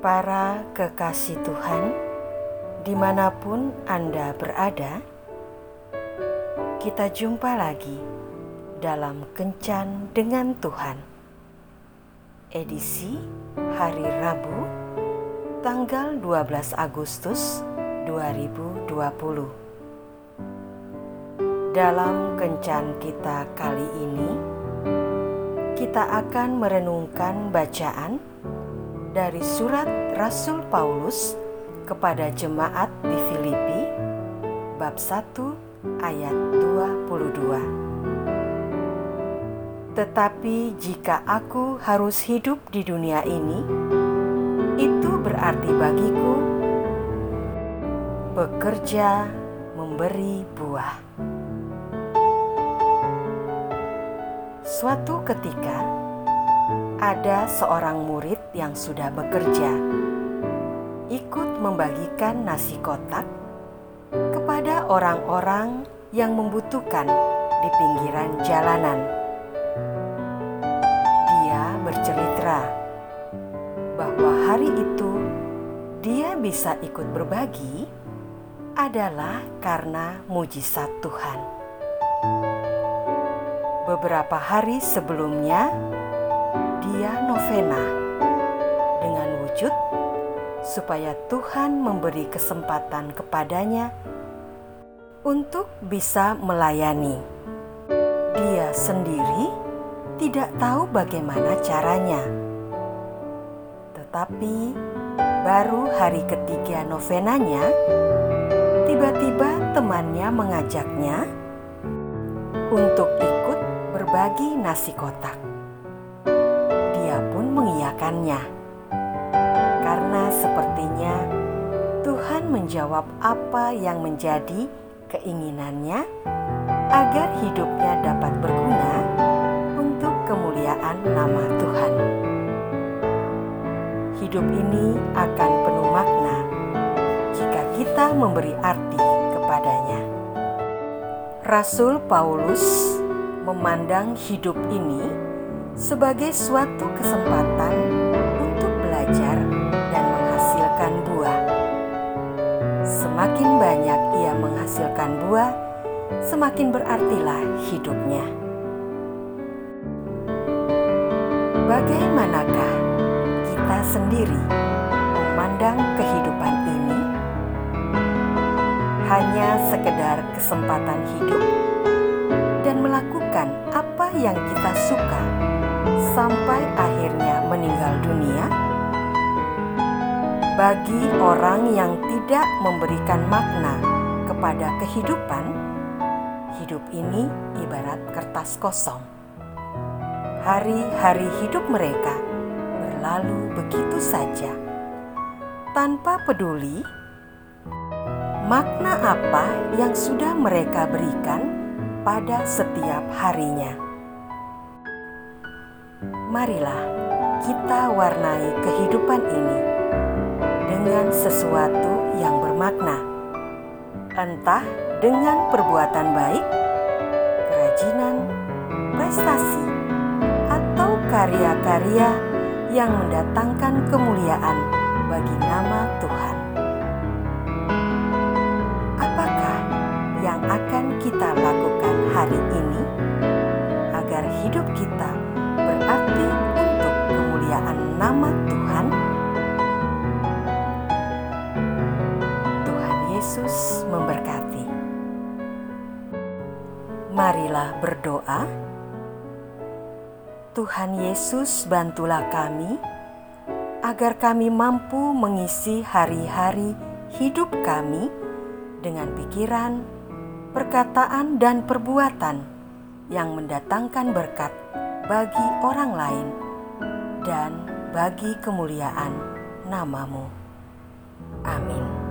Para kekasih Tuhan, di mana pun Anda berada, kita jumpa lagi dalam Kencan dengan Tuhan. Edisi hari Rabu, tanggal 12 Agustus 2020. Dalam Kencan kita kali ini, kita akan merenungkan bacaan dari surat Rasul Paulus kepada jemaat di Filipi bab 1 ayat 22. Tetapi jika aku harus hidup di dunia ini, itu berarti bagiku bekerja memberi buah. Suatu ketika, ada seorang murid yang sudah bekerja, ikut membagikan nasi kotak kepada orang-orang yang membutuhkan di pinggiran jalanan. Dia bercerita bahwa hari itu dia bisa ikut berbagi adalah karena mujizat Tuhan. Beberapa hari sebelumnya, dia novena dengan wujud supaya Tuhan memberi kesempatan kepadanya untuk bisa melayani. Dia sendiri tidak tahu bagaimana caranya, tetapi baru hari ketiga novenanya, tiba-tiba temannya mengajaknya untuk ikut berbagi nasi kotak. Karena sepertinya Tuhan menjawab apa yang menjadi keinginannya agar hidupnya dapat berguna untuk kemuliaan nama Tuhan. Hidup ini akan penuh makna jika kita memberi arti kepadanya. Rasul Paulus memandang hidup ini sebagai suatu kesempatan belajar dan menghasilkan buah. Semakin banyak ia menghasilkan buah, semakin berartilah hidupnya. Bagaimanakah kita sendiri memandang kehidupan ini? Hanya sekedar kesempatan hidup dan melakukan apa yang kita suka sampai akhirnya meninggal dunia? Bagi orang yang tidak memberikan makna kepada kehidupan, hidup ini ibarat kertas kosong. Hari-hari hidup mereka berlalu begitu saja, tanpa peduli makna apa yang sudah mereka berikan pada setiap harinya. Marilah kita warnai kehidupan ini dengan sesuatu yang bermakna, entah dengan perbuatan baik, kerajinan, prestasi, atau karya-karya yang mendatangkan kemuliaan bagi nama Tuhan. Apakah yang akan kita lakukan hari ini agar hidup kita berarti untuk kemuliaan nama Tuhan? Yesus memberkati. Marilah berdoa. Tuhan Yesus, bantulah kami agar kami mampu mengisi hari-hari hidup kami dengan pikiran, perkataan, dan perbuatan yang mendatangkan berkat bagi orang lain dan bagi kemuliaan namamu. Amin.